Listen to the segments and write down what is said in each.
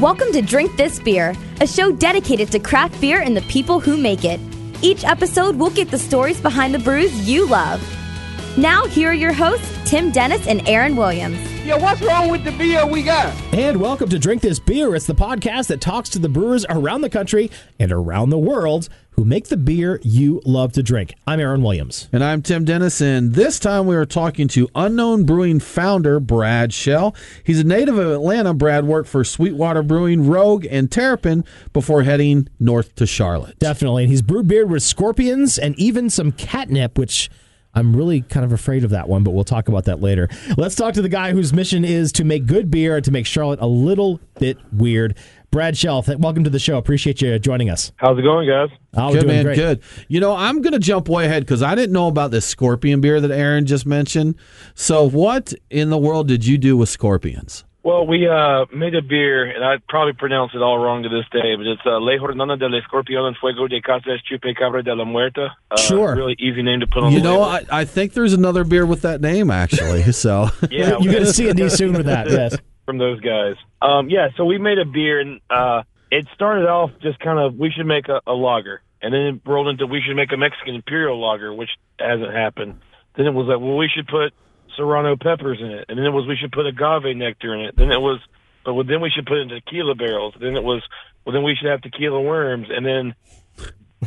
Welcome to Drink This Beer, a show dedicated to craft beer and the people who make it. Each episode, we'll get the stories behind the brews you love. Now, here are your hosts, Tim Dennis and Aaron Williams. Yeah, what's wrong with the beer we got? And welcome to Drink This Beer. It's the podcast that talks to the brewers around the country and around the world who make the beer you love to drink. I'm Aaron Williams. And I'm Tim Dennison. this time we are talking to Unknown Brewing founder Brad Shell. He's a native of Atlanta. Brad worked for Sweetwater Brewing, Rogue, and Terrapin before heading north to Charlotte. Definitely. And he's brewed beer with scorpions and even some catnip, which I'm really kind of afraid of that one, but we'll talk about that later. Let's talk to the guy whose mission is to make good beer and to make Charlotte a little bit weird. Brad Shell, welcome to the show. Appreciate you joining us. How's it going, guys? Oh, good, doing man. great. Good. You know, I'm going to jump way ahead because I didn't know about this scorpion beer that Aaron just mentioned. So, what in the world did you do with scorpions? Well, we uh, made a beer, and I probably pronounce it all wrong to this day, but it's uh, Le Jornada del Escorpión en Fuego de Casas Chupe Cabra de la Muerta. Uh, Sure. Really easy name to put on You the know, label. I, I think there's another beer with that name, actually. So, yeah, You're going to see a D soon with that, yes. From those guys. Um, yeah, so we made a beer, and uh, it started off just kind of we should make a, a lager, and then it rolled into we should make a Mexican imperial lager, which hasn't happened. Then it was like, well, we should put serrano peppers in it, and then it was we should put agave nectar in it. Then it was, but well, then we should put it in tequila barrels. Then it was, well, then we should have tequila worms, and then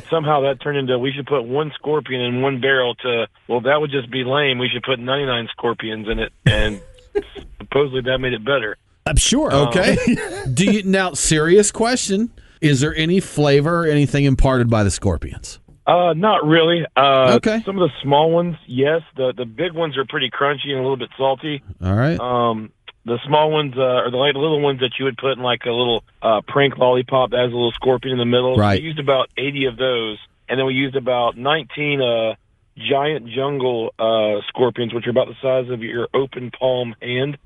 somehow that turned into we should put one scorpion in one barrel to well that would just be lame we should put 99 scorpions in it and supposedly that made it better I'm sure. okay. do you now? Serious question: Is there any flavor, or anything imparted by the scorpions? uh not really uh Okay. some of the small ones yes the the big ones are pretty crunchy and a little bit salty All right. um the small ones uh, are the like little ones that you would put in like a little uh prank lollipop that has a little scorpion in the middle Right. we used about 80 of those and then we used about 19 uh giant jungle uh scorpions which are about the size of your open palm hand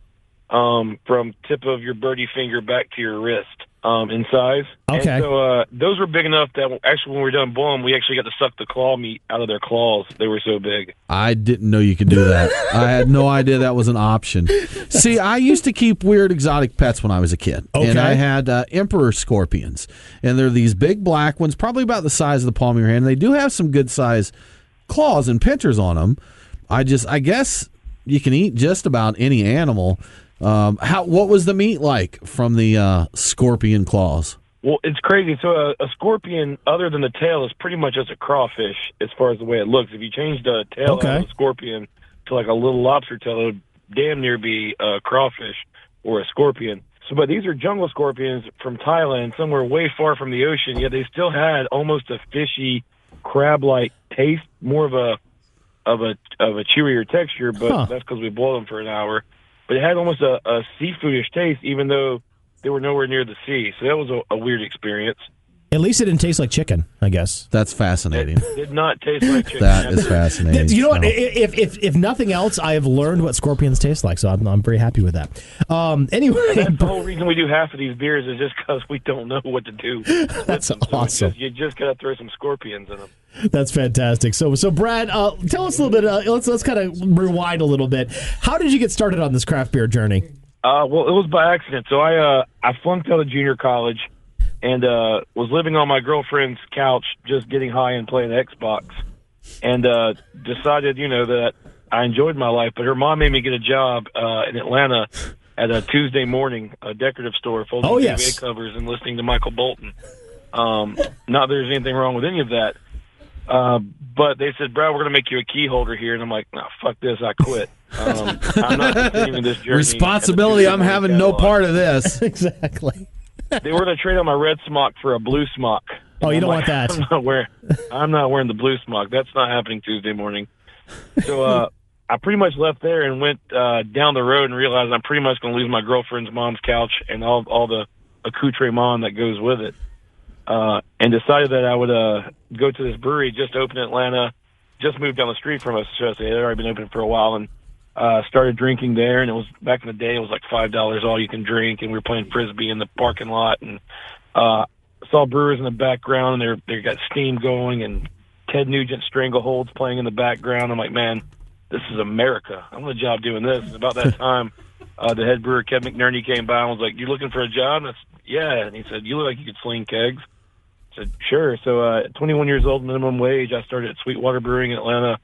um from tip of your birdie finger back to your wrist um in size Okay. and so uh those were big enough that actually when we were done boiling we actually got to suck the claw meat out of their claws they were so big I didn't know you could do that. I had no idea that was an option. See, I used to keep weird exotic pets when I was a kid, and I had uh, emperor scorpions, and they're these big black ones, probably about the size of the palm of your hand. They do have some good size claws and pinchers on them. I just, I guess, you can eat just about any animal. Um, how? What was the meat like from the uh, scorpion claws? Well, it's crazy. So a, a scorpion, other than the tail, is pretty much just a crawfish as far as the way it looks. If you change the tail Okay. of a scorpion to like a little lobster tail, it would damn near be a crawfish or a scorpion. So, but these are jungle scorpions from Thailand, somewhere way far from the ocean. Yet they still had almost a fishy, crab-like taste, more of a of a of a chewier texture. But Huh. that's because we boiled them for an hour. But it had almost a, a seafoodish taste, even though they were nowhere near the sea. So that was a, a weird experience. At least it didn't taste like chicken, I guess. That's fascinating. Did not taste like chicken. that is fascinating. You know what? So- If, if if nothing else, I have learned what scorpions taste like, so I'm, I'm very happy with that. Um, anyway, That's the whole reason we do half of these beers is just because we don't know what to do. That's So awesome. just- you just gotta throw some scorpions in them. That's fantastic. So, so Brad, uh, tell us a little bit. Uh, let's let's kind of rewind a little bit. How did you get started on this craft beer journey? Uh, well, it was by accident. So I uh, I flunked out of junior college and uh, was living on my girlfriend's couch, just getting high and playing Xbox, and uh, decided, you know, that I enjoyed my life. But her mom made me get a job uh, in Atlanta at a Tuesday morning a decorative store, folding Oh, TV covers and listening to Michael Bolton. Um, not that there's anything wrong with any of that. Uh, but they said, Brad, we're going to make you a key holder here. And I'm like, no, fuck this. I quit. Um, I'm not continuing this journey. Responsibility. I'm having no part of this. exactly. They were going to trade on my red smock for a blue smock. Oh, you I'm don't like, want that. I'm not wearing. I'm not wearing the blue smock. That's not happening Tuesday morning. So uh, I pretty much left there and went uh, down the road and realized I'm pretty much going to lose my girlfriend's mom's couch and all all the accoutrement that goes with it. Uh, and decided that I would uh, go to this brewery just opened in Atlanta, just moved down the street from us. So they had already been open for a while and uh, started drinking there. And it was back in the day, it was like five dollars all you can drink, and we were playing frisbee in the parking lot and uh, saw brewers in the background, and they're they got steam going, and Ted Nugent strangleholds playing in the background. I'm like, man, this is America. I'm on the job doing this. And about that time, uh, the head brewer Kevin McNerney came by and was like, "You looking for a job?" And I said, "Yeah." And he said, "You look like you could sling kegs." I said, "Sure." So, uh, at 21 years old, minimum wage, I started at Sweetwater Brewing in Atlanta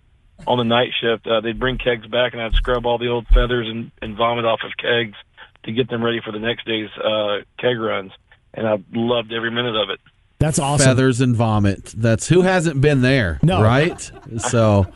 on the night shift. Uh, they'd bring kegs back, and I'd scrub all the old feathers and, and vomit off of kegs to get them ready for the next day's uh, keg runs. And I loved every minute of it. That's awesome. Feathers and vomit. That's who hasn't been there, No. right? So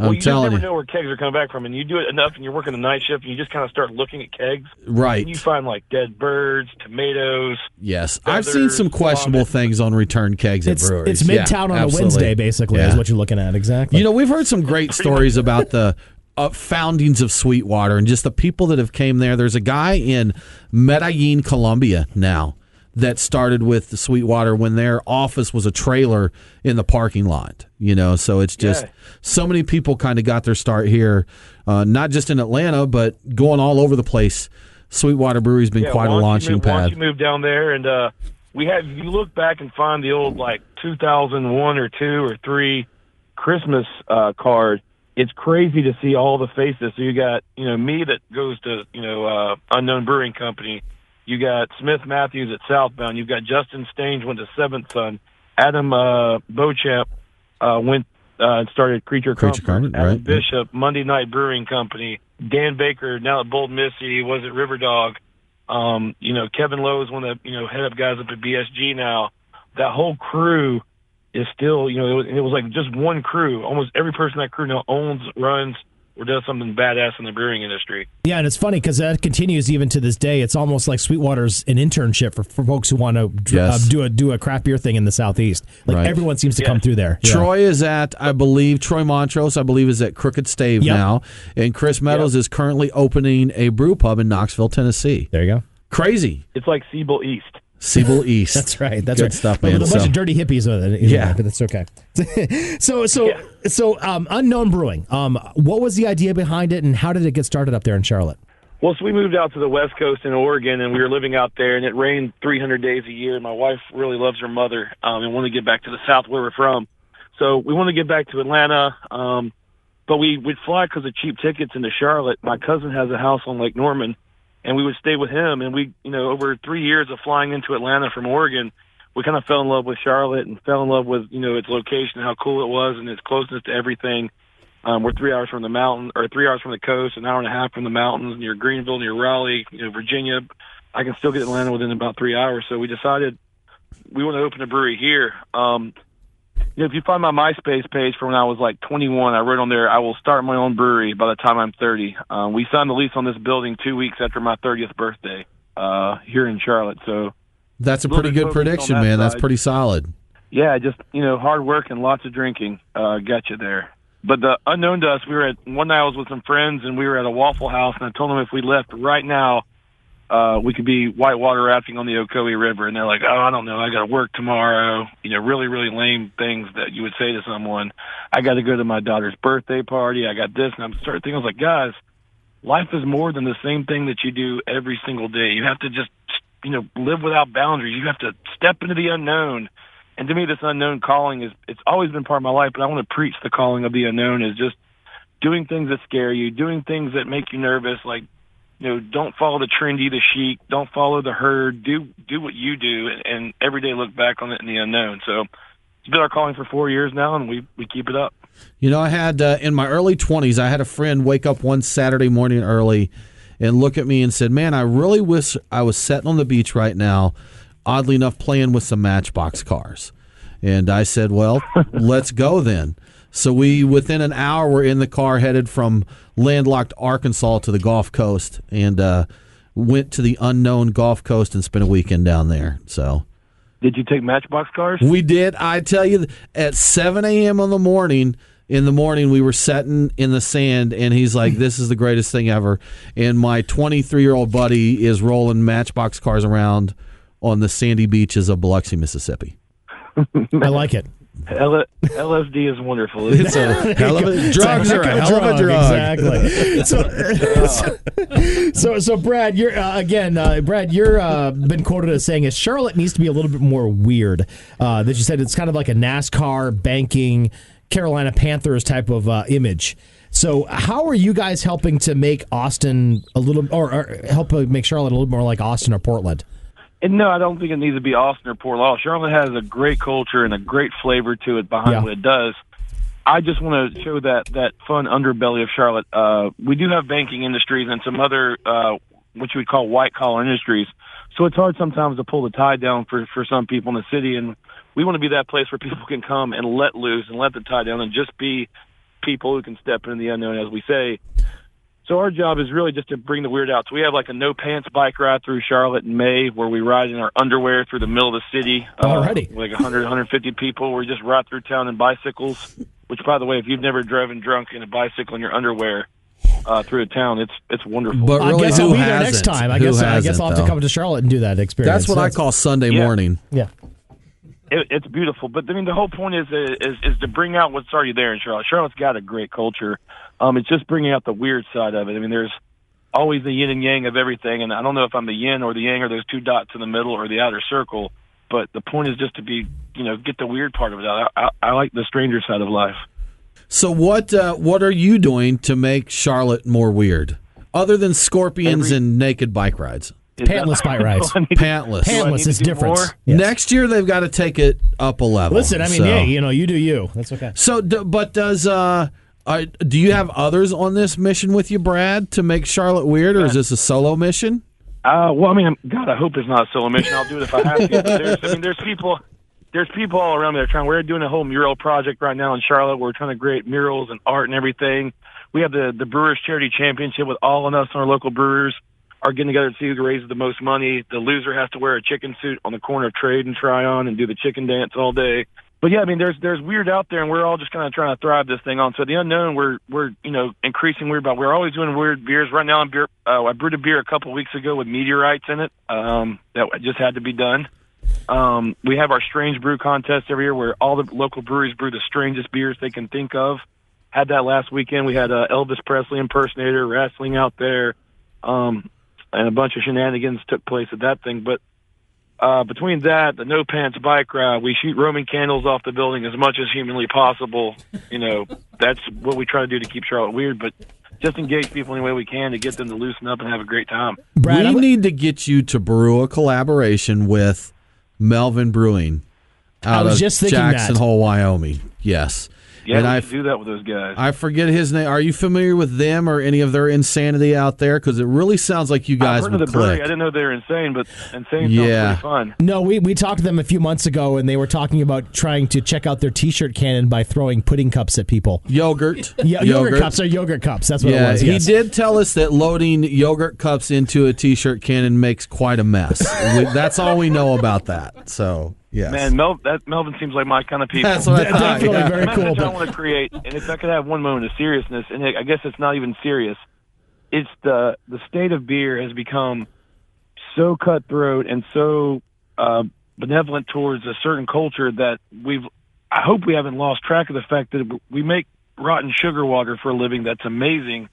well, I'm you just telling never you, know where kegs are coming back from, and you do it enough, and you're working the night shift, and you just kind of start looking at kegs, right? and you find like dead birds, tomatoes. Yes, I've seen some questionable vomit. things on return kegs at It's, breweries. it's Yeah, Midtown on a absolutely. Wednesday, basically, Yeah. is what you're looking at. Exactly. You know, we've heard some great stories about the uh, foundings of Sweetwater and just the people that have came there. There's a guy in Medellin, Colombia now that started with the Sweetwater when their office was a trailer in the parking lot. You know, so it's just Yeah. so many people kind of got their start here, uh, not just in Atlanta, but going all over the place. Sweetwater Brewery's been Yeah, quite a launching Once pad. you moved down there, and uh, we have. If you look back and find the old like 2001 or two or three Christmas uh, card, it's crazy to see all the faces. So you got you know me that goes to you know uh, unknown brewing company. You got Smith Matthews at Southbound. You've got Justin Stange went to Seventh Son. Adam uh, Beauchamp uh, went uh, and started Creature, Creature Comfort. Comfort, Adam right. Bishop, Monday Night Brewing Company. Dan Baker, now at Bold Missy, was at Riverdog. Um, you know, Kevin Lowe is one of the, you know, head up guys up at BSG now. That whole crew is still, you know, it was, it was like just one crew. Almost every person in that crew now owns, runs, or doing something badass in the brewing industry. Yeah, and it's funny because that continues even to this day. It's almost like Sweetwater's an internship for, for folks who want to uh, do a do a craft beer thing in the southeast. Like Right. everyone seems to Yes. come through there. Yeah. Troy is at, I believe, Troy Montrose, I believe, is at Crooked Stave Yep. now. And Chris Meadows is currently opening a brew pub in Knoxville, Tennessee. There you go. Crazy. It's like Siebel East. Siebel East. That's right. That's Good right. stuff, But man. With a bunch So- of dirty hippies with it. Yeah. Yeah, but that's okay. so so Yeah. so um, unknown brewing. Um, what was the idea behind it, and how did it get started up there in Charlotte? Well, so we moved out to the West Coast in Oregon, and we were living out there, and it rained 300 days a year. My wife really loves her mother, um, and wanted to get back to the South where we're from. So we wanted to get back to Atlanta, um, but we would fly because of cheap tickets into Charlotte. My cousin has a house on Lake Norman, and we would stay with him. And we, you know, over three years of flying into Atlanta from Oregon, we kind of fell in love with Charlotte and fell in love with, you know, its location how cool it was and its closeness to everything. Um, we're three hours from the mountain, or three hours from the coast, an hour and a half from the mountains, near Greenville, near Raleigh, you know, Virginia. I can still get Atlanta within about three hours. So we decided we want to open a brewery here. Um, you know, if you find my MySpace page from when I was like 21, I wrote on there, I will start my own brewery by the time I'm 30. Um, we signed the lease on this building two weeks after my 30th birthday uh, here in Charlotte. So That's a pretty good prediction, that man. That's pretty solid. yeah, just you know, hard work and lots of drinking uh, got you there. But the unknown to us, we were at one night. I was with some friends, and we were at a Waffle House, and I told them if we left right now, uh, we could be whitewater rafting on the Ocoee River. And they're like, "Oh, I don't know. I got to work tomorrow." You know, really, really lame things that you would say to someone. I got to go to my daughter's birthday party. I got this, and I'm starting thinking, I was like, guys, life is more than the same thing that you do every single day. You have to just, you know, live without boundaries. You have to step into the unknown. And to me, this unknown calling is, it's always been part of my life, but I want to preach the calling of the unknown is just doing things that scare you, doing things that make you nervous. Like, you know, don't follow the trendy, the chic, don't follow the herd, do, do what you do and, and every day look back on it in the unknown. So it's been our calling for four years now and we, we keep it up. You know, I had uh, in my early 20s, I had a friend wake up one Saturday morning early and look at me and said, Man, I really wish I was sitting on the beach right now, oddly enough, playing with some Matchbox cars. And I said, Well, let's go then. So we, within an hour, were in the car headed from landlocked Arkansas to the Gulf Coast and uh, went to the unknown Gulf Coast and spent a weekend down there. So. Did you take Matchbox cars? We did. I tell you, at 7 a.m. in the morning, in the morning, we were sitting in the sand, and he's like, "This is the greatest thing ever." And my 23 year old buddy is rolling Matchbox cars around on the sandy beaches of Biloxi, Mississippi. I like it. L- LSD is wonderful. Isn't It's it? a hell of a drugs are a Heck of hell of a drug. Exactly. so, so, so, Brad, you're uh, again, uh, Brad, you're uh, been quoted as saying, "Is Charlotte needs to be a little bit more weird." Uh, that you said it's kind of like a NASCAR banking Carolina Panthers type of uh, image. So, how are you guys helping to make Austin a little, or, or help make Charlotte a little more like Austin or Portland? And no, I don't think it needs to be Austin or Portland. Charlotte has a great culture and a great flavor to it behind Yeah. what it does. I just want to show that that fun underbelly of Charlotte. Uh, we do have banking industries and some other uh, what you would call white collar industries. So it's hard sometimes to pull the tide down for for some people in the city, and we want to be that place where people can come and let loose and let the tide down and just be people who can step into the unknown, as we say. So our job is really just to bring the weird out. So we have like a no pants bike ride through Charlotte in May, where we ride in our underwear through the middle of the city. Alrighty. uh, like 100, 150 people. We just ride through town in bicycles. Which, by the way, if you've never driven drunk in a bicycle in your underwear uh, through a town, it's it's wonderful. But I really, guess who I'll be there hasn't? next time. I Who guess I guess I'll have to come to Charlotte and do that experience. That's what I call Sunday Yeah. morning. Yeah. It, it's beautiful. But I mean, the whole point is, is is to bring out what's already there in Charlotte. Charlotte's got a great culture. Um, it's just bringing out the weird side of it. I mean, there's always the yin and yang of everything, and I don't know if I'm the yin or the yang or those two dots in the middle or the outer circle. But the point is just to be, you know, get the weird part of it out. I, I, I like the stranger side of life. So what uh, what are you doing to make Charlotte more weird, other than scorpions Every- and naked bike rides? Is Pantless bike rides. I need to- Pantless. Do I need Pantless is different. Yes. Next year they've got to take it up a level. Listen, I mean, So- hey, you know, you do you. That's okay. So, but does uh, uh, do you have others on this mission with you, Brad, to make Charlotte weird, or is this a solo mission? Uh, well, I mean, God, I hope it's not a solo mission. I'll do it if I have to. There's, I mean, there's people, there's people all around me that are trying. We're doing a whole mural project right now in Charlotte. We're trying to create murals and art and everything. We have the the Brewers Charity Championship with all of us, and our local brewers, are getting together to see who raises the most money. The loser has to wear a chicken suit on the corner of Trade and Tryon and do the chicken dance all day. But yeah, I mean, there's there's weird out there, and we're all just kind of trying to thrive this thing on. So the unknown, we're we're you know increasing weird, but we're always doing weird beers. Right now, I'm beer. Uh, I brewed a beer a couple weeks ago with meteorites in it. Um, that just had to be done. Um, we have our strange brew contest every year, where all the local breweries brew the strangest beers they can think of. Had that last weekend. We had uh, Elvis Presley impersonator wrestling out there, um, and a bunch of shenanigans took place at that thing. But uh, between that, the no pants bike ride, we shoot Roman candles off the building as much as humanly possible. You know, that's what we try to do to keep Charlotte weird, but just engage people any way we can to get them to loosen up and have a great time. Brad, we I'm- need to get you to brew a collaboration with Melvin Brewing out was of just thinking Jackson that. Hole, Wyoming. Yes. Yeah, and we I, do that with those guys. I forget his name. Are you familiar with them or any of their insanity out there? Because it really sounds like you guys I've heard would of the brewery. I didn't know they were insane, but insane Yeah. sounds pretty fun. No, we, we talked to them a few months ago, and they were talking about trying to check out their T-shirt cannon by throwing pudding cups at people. Yogurt. Yeah, yogurt, cups are yogurt cups. That's what Yeah, it was. he yes. did tell us that loading yogurt cups into a t-shirt cannon makes quite a mess. We- That's all we know about that. So, yes. Man, Mel, that Melvin seems like my kind of people. That's what I De- thought. definitely yeah. very The cool. message I want to create, and if I could have one moment of seriousness, and I guess it's not even serious, it's the the state of beer has become so cutthroat and so uh, benevolent towards a certain culture that we've. I hope we haven't lost track of the fact that we make rotten sugar water for a living. That's amazing,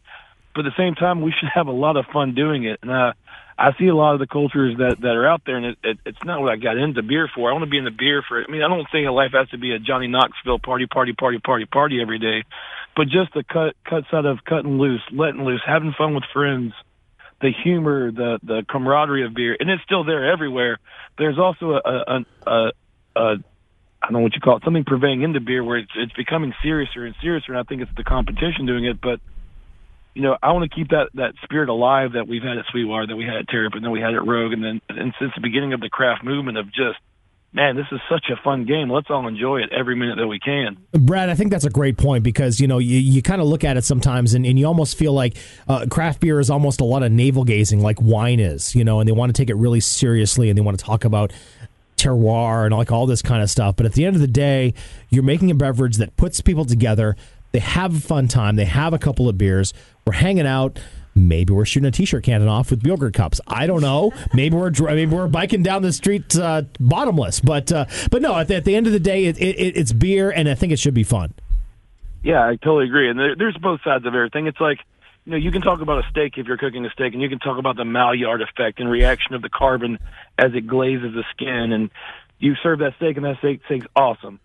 but at the same time, we should have a lot of fun doing it. And uh, I see a lot of the cultures that that are out there, and it, it, it's not what I got into beer for. I want to be in the beer for. I mean, I don't think life has to be a Johnny Knoxville party, party, party, party, party every day, but just the cut cut side of cutting loose, letting loose, having fun with friends, the humor, the the camaraderie of beer, and it's still there everywhere. There's also a a, a, a I don't know what you call it, something purveying into beer where it's it's becoming seriouser and seriouser, and I think it's the competition doing it, but you know, I want to keep that that spirit alive that we've had at Sweetwater, that we had at Terrapin, then we had at Rogue, and then and since the beginning of the craft movement of just, man, this is such a fun game. Let's all enjoy it every minute that we can. Brad, I think that's a great point because you know you, you kind of look at it sometimes and, and you almost feel like uh, craft beer is almost a lot of navel gazing, like wine is, you know, and they want to take it really seriously and they want to talk about terroir and like all this kind of stuff. But at the end of the day, you're making a beverage that puts people together. They have a fun time. They have a couple of beers. We're hanging out. Maybe we're shooting a t-shirt cannon off with yogurt cups. I don't know. Maybe we're maybe we're biking down the street uh, bottomless. But uh, but no, at the, at the end of the day, it, it, it's beer, and I think it should be fun. Yeah, I totally agree. And there, there's both sides of everything. It's like, you know, you can talk about a steak if you're cooking a steak, and you can talk about the Maillard effect and reaction of the carbon as it glazes the skin. And you serve that steak, and that steak, steak's awesome.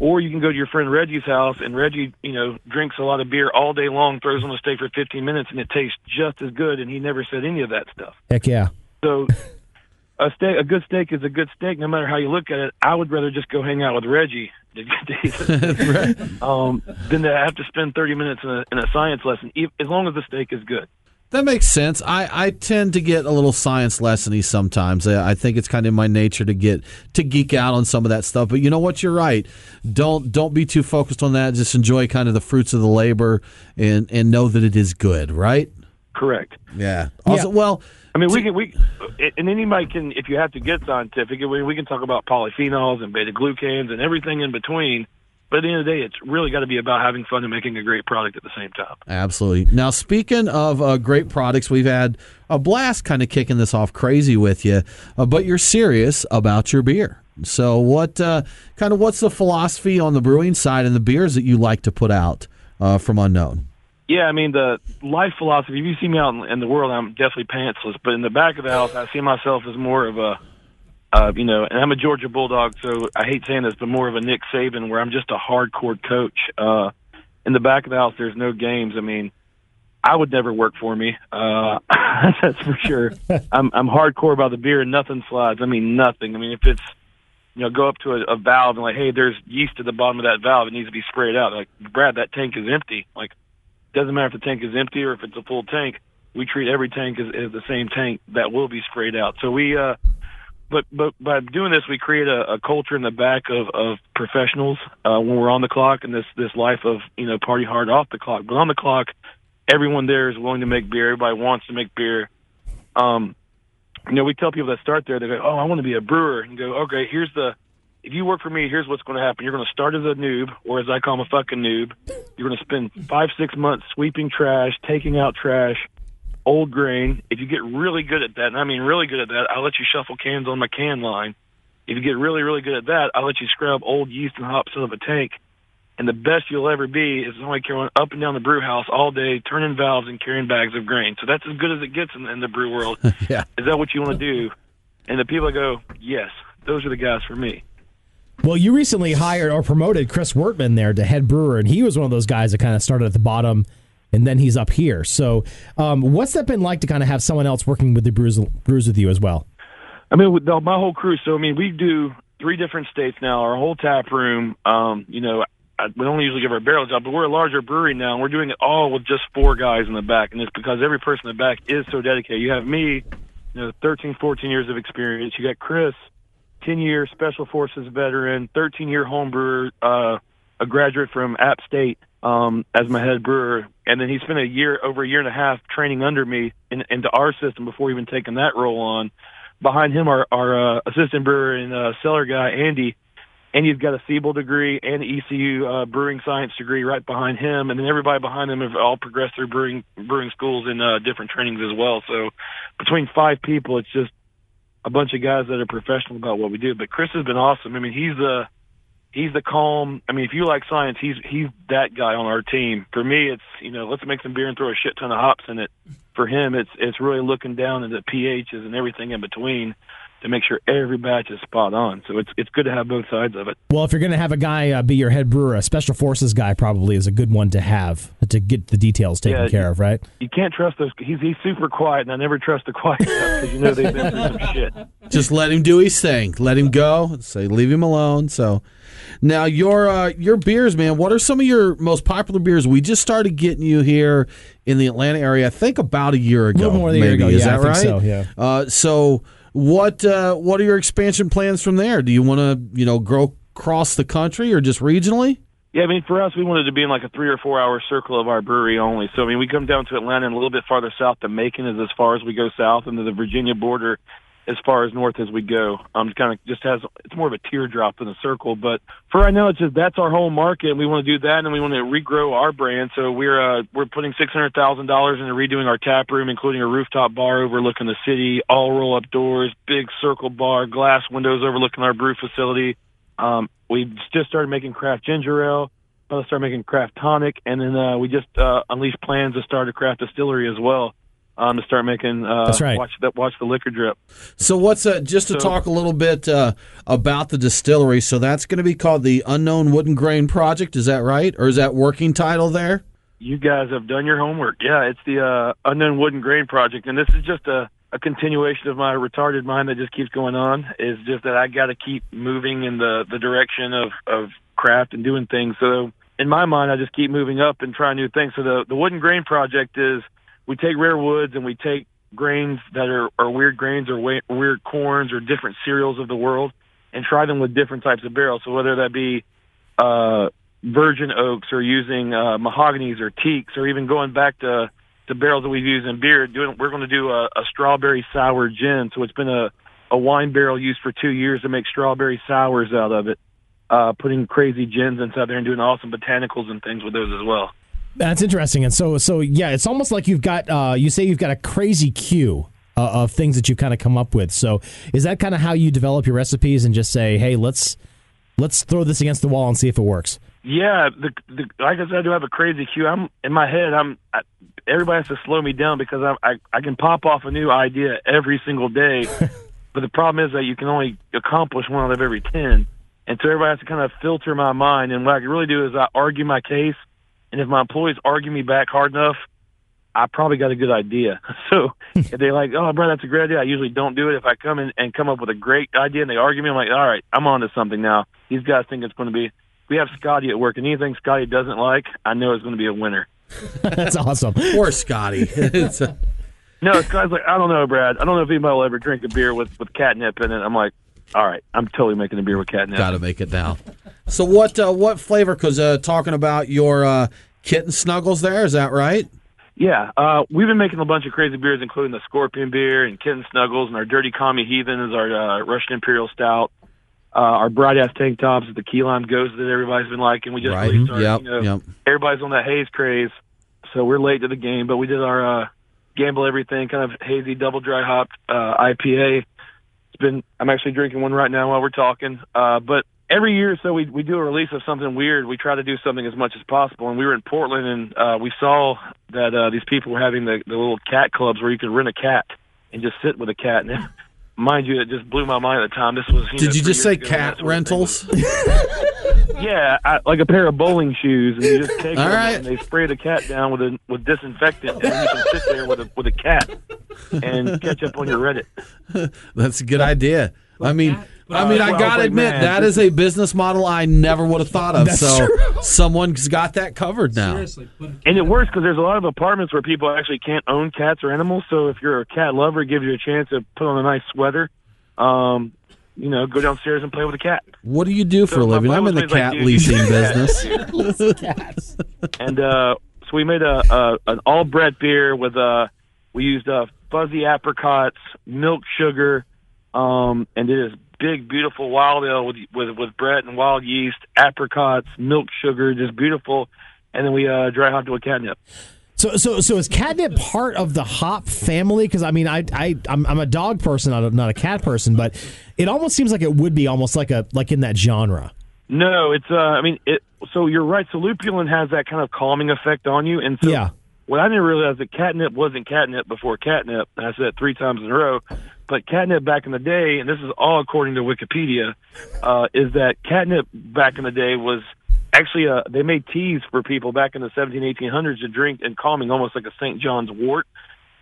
Or you can go to your friend Reggie's house, and Reggie, you know, drinks a lot of beer all day long, throws on a steak for 15 minutes, and it tastes just as good. And he never said any of that stuff. Heck yeah. So a steak, a good steak is a good steak, no matter how you look at it. I would rather just go hang out with Reggie um, than to have to spend 30 minutes in a, in a science lesson, as long as the steak is good. That makes sense. I, I tend to get a little science lessony sometimes. I, I think it's kind of in my nature to get to geek out on some of that stuff. But you know what? You're right. Don't don't be too focused on that. Just enjoy kind of the fruits of the labor and and know that it is good. Right? Correct. Yeah. Also, well, I mean, we can we and anybody can if you have to get scientific. We we can talk about polyphenols and beta glucans and everything in between. But at the end of the day, it's really got to be about having fun and making a great product at the same time. Absolutely. Now, speaking of uh, great products, we've had a blast kind of kicking this off crazy with you, uh, but you're serious about your beer. So, what uh, kind of what's the philosophy on the brewing side and the beers that you like to put out uh, from Unknown? Yeah, I mean the life philosophy. If you see me out in, in the world, I'm definitely pantsless. But in the back of the house, I see myself as more of a uh, you know, and I'm a Georgia Bulldog, so I hate saying this, but more of a Nick Saban, where I'm just a hardcore coach. Uh, in the back of the house, there's no games. I mean, I would never work for me. Uh, that's for sure. I'm I'm hardcore about the beer, and nothing slides. I mean, nothing. I mean, if it's you know, go up to a, a valve and like, hey, there's yeast at the bottom of that valve. It needs to be sprayed out. Like, Brad, that tank is empty. Like, doesn't matter if the tank is empty or if it's a full tank. We treat every tank as, as the same tank that will be sprayed out. So we, uh, but but by doing this, we create a, a culture in the back of of professionals uh, when we're on the clock, and this this life of you know party hard off the clock. But on the clock, everyone there is willing to make beer. Everybody wants to make beer. Um, you know, we tell people that start there, they go, "Oh, I want to be a brewer," and go, "Okay, here's the." If you work for me, here's what's going to happen. You're going to start as a noob, or as I call them, a fucking noob. You're going to spend five, six months sweeping trash, taking out trash, old grain. If you get really good at that, and I mean really good at that, I'll let you shuffle cans on my can line. If you get really, really good at that, I'll let you scrub old yeast and hops out of a tank. And the best you'll ever be is only carrying up and down the brew house all day, turning valves and carrying bags of grain. So that's as good as it gets in, in the brew world. yeah. Is that what you want to do? And the people go, yes, those are the guys for me. Well, you recently hired or promoted Chris Wertman there to head brewer, and he was one of those guys that kind of started at the bottom and then he's up here. So, um, what's that been like to kind of have someone else working with the brews, brews with you as well? I mean, with my whole crew. So, I mean, we do three different states now. Our whole tap room. Um, you know, I, we only usually give our barrel job, but we're a larger brewery now, and we're doing it all with just four guys in the back, and it's because every person in the back is so dedicated. You have me, you know, 13, 14 years of experience. You got Chris, 10 year Special Forces veteran, 13 year home brewer, uh, a graduate from App State um, as my head brewer, and then he spent a year over a year and a half training under me in, into our system before even taking that role on. Behind him, our, our uh, assistant brewer and uh, cellar guy Andy. Andy's got a Siebel degree and an ECU uh, brewing science degree right behind him, and then everybody behind him have all progressed through brewing brewing schools and uh, different trainings as well. So between five people, it's just a bunch of guys that are professional about what we do. But Chris has been awesome. I mean, he's the he's the calm. I mean, if you like science, he's he's that guy on our team. For me, it's you know let's make some beer and throw a shit ton of hops in it. For him, it's it's really looking down at the pHs and everything in between to make sure every batch is spot on. So it's it's good to have both sides of it. Well, if you're going to have a guy uh, be your head brewer, a special forces guy probably is a good one to have to get the details taken Yeah, care you- of, right? You can't trust those. He's he's super quiet, and I never trust the quiet stuff because you know they've been through some shit. Just let him do his thing. Let him go. Say leave him alone. So now your uh, your beers, man. What are some of your most popular beers? We just started getting you here in the Atlanta area. I think about a year ago. a little more than a year ago. Is Yeah, that I think right? so, yeah. Uh, so what uh, what are your expansion plans from there? Do you want to you know grow across the country or just regionally? Yeah, I mean, for us, we wanted to be in like a three or four hour circle of our brewery only. So, I mean, we come down to Atlanta and a little bit farther south to Macon is as far as we go south, and the Virginia border as far as north as we go. Um, kind of just has it's more of a teardrop than a circle. But for right now, it's just that's our whole market, and we want to do that, and we want to regrow our brand. So we're uh, we're putting six hundred thousand dollars into redoing our tap room, including a rooftop bar overlooking the city, all roll up doors, big circle bar, glass windows overlooking our brew facility. Um, we just started making craft ginger ale. To start making craft tonic, and then uh, we just uh, unleashed plans to start a craft distillery as well. Um, to start making. Uh, That's right. Watch that. Watch the liquor drip. So what's uh, just to So- talk a little bit uh, about the distillery? So that's going to be called the Unknown Wooden Grain Project. Is that right, or is that working title there? You guys have done your homework. Yeah, it's the uh, Unknown Wooden Grain Project, and this is just a, a continuation of my retarded mind that just keeps going on. Is just that I got to keep moving in the the direction of of craft and doing things. So in my mind, I just keep moving up and trying new things. So the the Wooden Grain Project is we take rare woods and we take grains that are, are weird grains or wa- weird corns or different cereals of the world and try them with different types of barrels. So whether that be uh, virgin oaks or using uh, mahoganies or teaks or even going back to to barrels that we've used in beer. Doing, we're going to do a, a strawberry sour gin. So it's been a a wine barrel used for two years to make strawberry sours out of it. Uh, putting crazy gins inside there and doing awesome botanicals and things with those as well. That's interesting. And so, so yeah, it's almost like you've got, uh, you say you've got a crazy queue uh, of things that you've kind of come up with. So, is that kind of how you develop your recipes and just say, hey, let's let's throw this against the wall and see if it works? Yeah, the, the like I said, I do have a crazy queue. I'm in my head. I'm I, everybody has to slow me down because I'm, I I can pop off a new idea every single day. but the problem is that you can only accomplish one out of every ten, and so everybody has to kind of filter my mind. And what I can really do is I argue my case, and if my employees argue me back hard enough, I probably got a good idea. So if they're like, "Oh, bro, that's a great idea," I usually don't do it. If I come in and come up with a great idea and they argue me, I'm like, "All right, I'm on to something now." These guys think it's going to be. We have Scotty at work, and anything Scotty doesn't like, I know is going to be a winner. That's awesome. Poor Scotty. It's, uh, No, Scotty's like, I don't know, Brad. I don't know if anybody will ever drink a beer with with catnip in it. I'm like, all right, I'm totally making a beer with catnip. Got to make it now. So what uh, what flavor? Because uh, talking about your uh, kitten snuggles, there is that right? Yeah, uh, we've been making a bunch of crazy beers, including the Scorpion beer and Kitten Snuggles, and our Dirty Commie Heathen is our uh, Russian Imperial Stout. Uh, our bright ass tank tops is the key lime ghost that everybody's been liking. We just Right. released our, Yep, you know, yep. everybody's on that haze craze, so we're late to the game. But we did our uh, gamble everything kind of hazy double dry hop uh, IPA. Been I'm actually drinking one right now while we're talking. Uh, but every year or so we we do a release of something weird. We try to do something as much as possible. And we were in Portland and uh, we saw that uh, these people were having the, the little cat clubs where you could rent a cat and just sit with a cat. And mind you, it just blew my mind at the time. This was you know, Did you just say years ago, and cat rentals? yeah, I, like a pair of bowling shoes, and you just take All them right. and they spray the cat down with a with disinfectant, and you can sit there with a with a cat and catch up on your Reddit. That's a good idea. I mean, I mean, I gotta admit man, that this is a business model I never would have thought of. That's so true. someone's got that covered now. Seriously, And it works because there's a lot of apartments where people actually can't own cats or animals. So if you're a cat lover, it gives you a chance to put on a nice sweater. Um, you know, go downstairs and play with a cat. What do you do for a living? I'm in the boss was like, cat dude, leasing you should do business. and uh, so we made a, a an all Brett beer with uh, we used uh, fuzzy apricots, milk sugar, um, and did this big beautiful wild ale with with with Brett and wild yeast, apricots, milk sugar, just beautiful. And then we uh, dry hopped it with catnip. So, so, so is catnip part of the hop family? Because I mean, I, I, I'm, I'm a dog person, not a, not a cat person, but it almost seems like it would be almost like a like in that genre. No, it's uh, I mean, it. So you're right. So lupulin has that kind of calming effect on you, and so Yeah. what I didn't realize that catnip wasn't catnip before catnip. And I said three times in a row. But catnip back in the day, and this is all according to Wikipedia, uh, is that catnip back in the day was actually uh, they made teas for people back in the 17, 1800s to drink and calming, almost like a St. John's wort.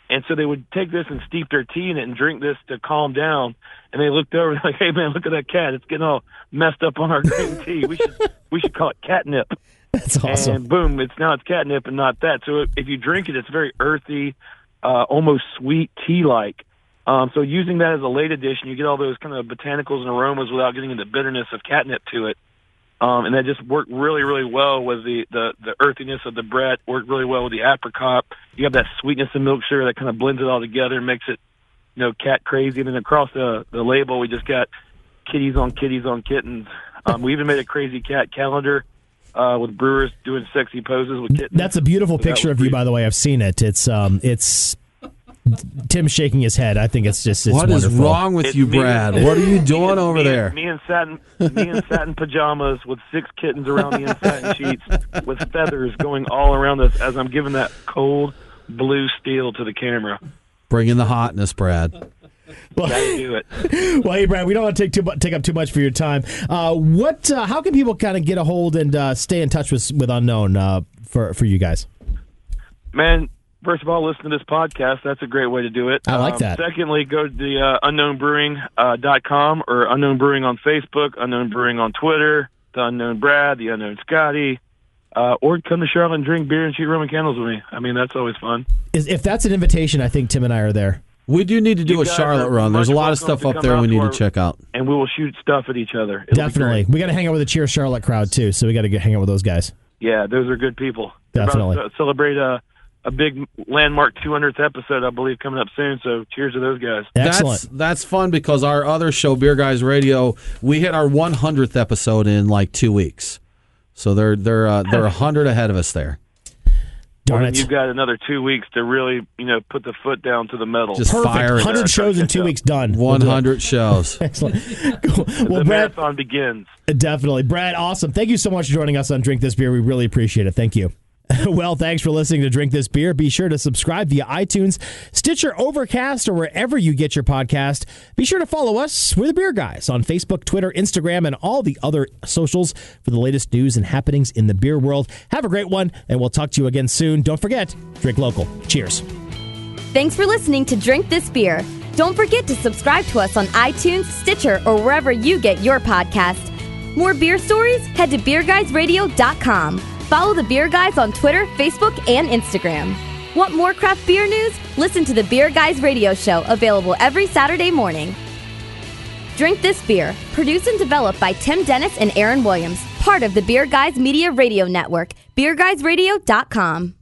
And so they would take this and steep their tea in it and drink this to calm down. And they looked over like, "Hey man, look at that cat! It's getting all messed up on our green tea. We should we should call it catnip." That's awesome. And boom, it's now it's catnip and not that. So if, you drink it, it's very earthy, uh, almost sweet tea like. Um, so using that as a late addition, you get all those kind of botanicals and aromas without getting into bitterness of catnip to it. Um, and that just worked really, really well with the, the, the earthiness of the Brett, worked really well with the apricot. You have that sweetness of milk sugar that kind of blends it all together and makes it, you know, cat crazy. And then across the, the label, we just got kitties on kitties on kittens. Um, we even made a crazy cat calendar uh, with brewers doing sexy poses with kittens. That's a beautiful So picture of you, by the way. I've seen it. It's um, it's Tim shaking his head. I think it's just it's What is wonderful. wrong with It's you, me. Brad? What are you doing Me- over me, there? Me in satin, me in satin pajamas with six kittens around me in satin sheets with feathers going all around us as I'm giving that cold, blue steel to the camera. Bring in the hotness, Brad. Got to do it. Well, hey, Brad, we don't want to take too mu- take up too much for your time. Uh, what? Uh, how can people kind of get a hold and uh, stay in touch with with Unknown uh, for for you guys? Man, first of all, listen to this podcast. That's a great way to do it. I like that. Secondly, go to the uh, unknownbrewing.com uh, dot com or Unknown Brewing on Facebook, Unknown Brewing on Twitter, the Unknown Brad, the Unknown Scotty, uh, or come to Charlotte and drink beer and shoot Roman candles with me. I mean, that's always fun. Is, if that's an invitation, I think Tim and I are there. We do need to do You a Charlotte run. There's a lot of stuff up there we need to our- check out. And we will shoot stuff at each other. It'll Definitely, we got to hang out with the Cheer Charlotte crowd too. So we got to hang out with those guys. Yeah, those are good people. They're about Definitely. celebrate a, a big landmark 200th episode, I believe, coming up soon. So cheers to those guys. Excellent. That's that's fun because our other show, Beer Guys Radio, we hit our 100th episode in like two weeks. So they're they're uh, they're a hundred ahead of us there. Darn Well, it. You've got another two weeks to really, you know, put the foot down to the metal. Just Perfect. fire 100 shows in two weeks done. We'll do it. 100 shows. Excellent. Cool. Well, the Brad, marathon begins. definitely. Brad, awesome. Thank you so much for joining us on Drink This Beer. We really appreciate it. Thank you. well, thanks for listening to Drink This Beer. Be sure to subscribe via iTunes, Stitcher, Overcast, or wherever you get your podcast. Be sure to follow us. We're the Beer Guys on Facebook, Twitter, Instagram, and all the other socials for the latest news and happenings in the beer world. Have a great one, and we'll talk to you again soon. Don't forget, drink local. Cheers. Thanks for listening to Drink This Beer. Don't forget to subscribe to us on iTunes, Stitcher, or wherever you get your podcast. More beer stories? Head to beerguysradio.com. Follow the Beer Guys on Twitter, Facebook, and Instagram. Want more craft beer news? Listen to the Beer Guys Radio Show, available every Saturday morning. Drink This Beer, produced and developed by Tim Dennis and Aaron Williams, part of the Beer Guys Media Radio Network, beerguysradio.com.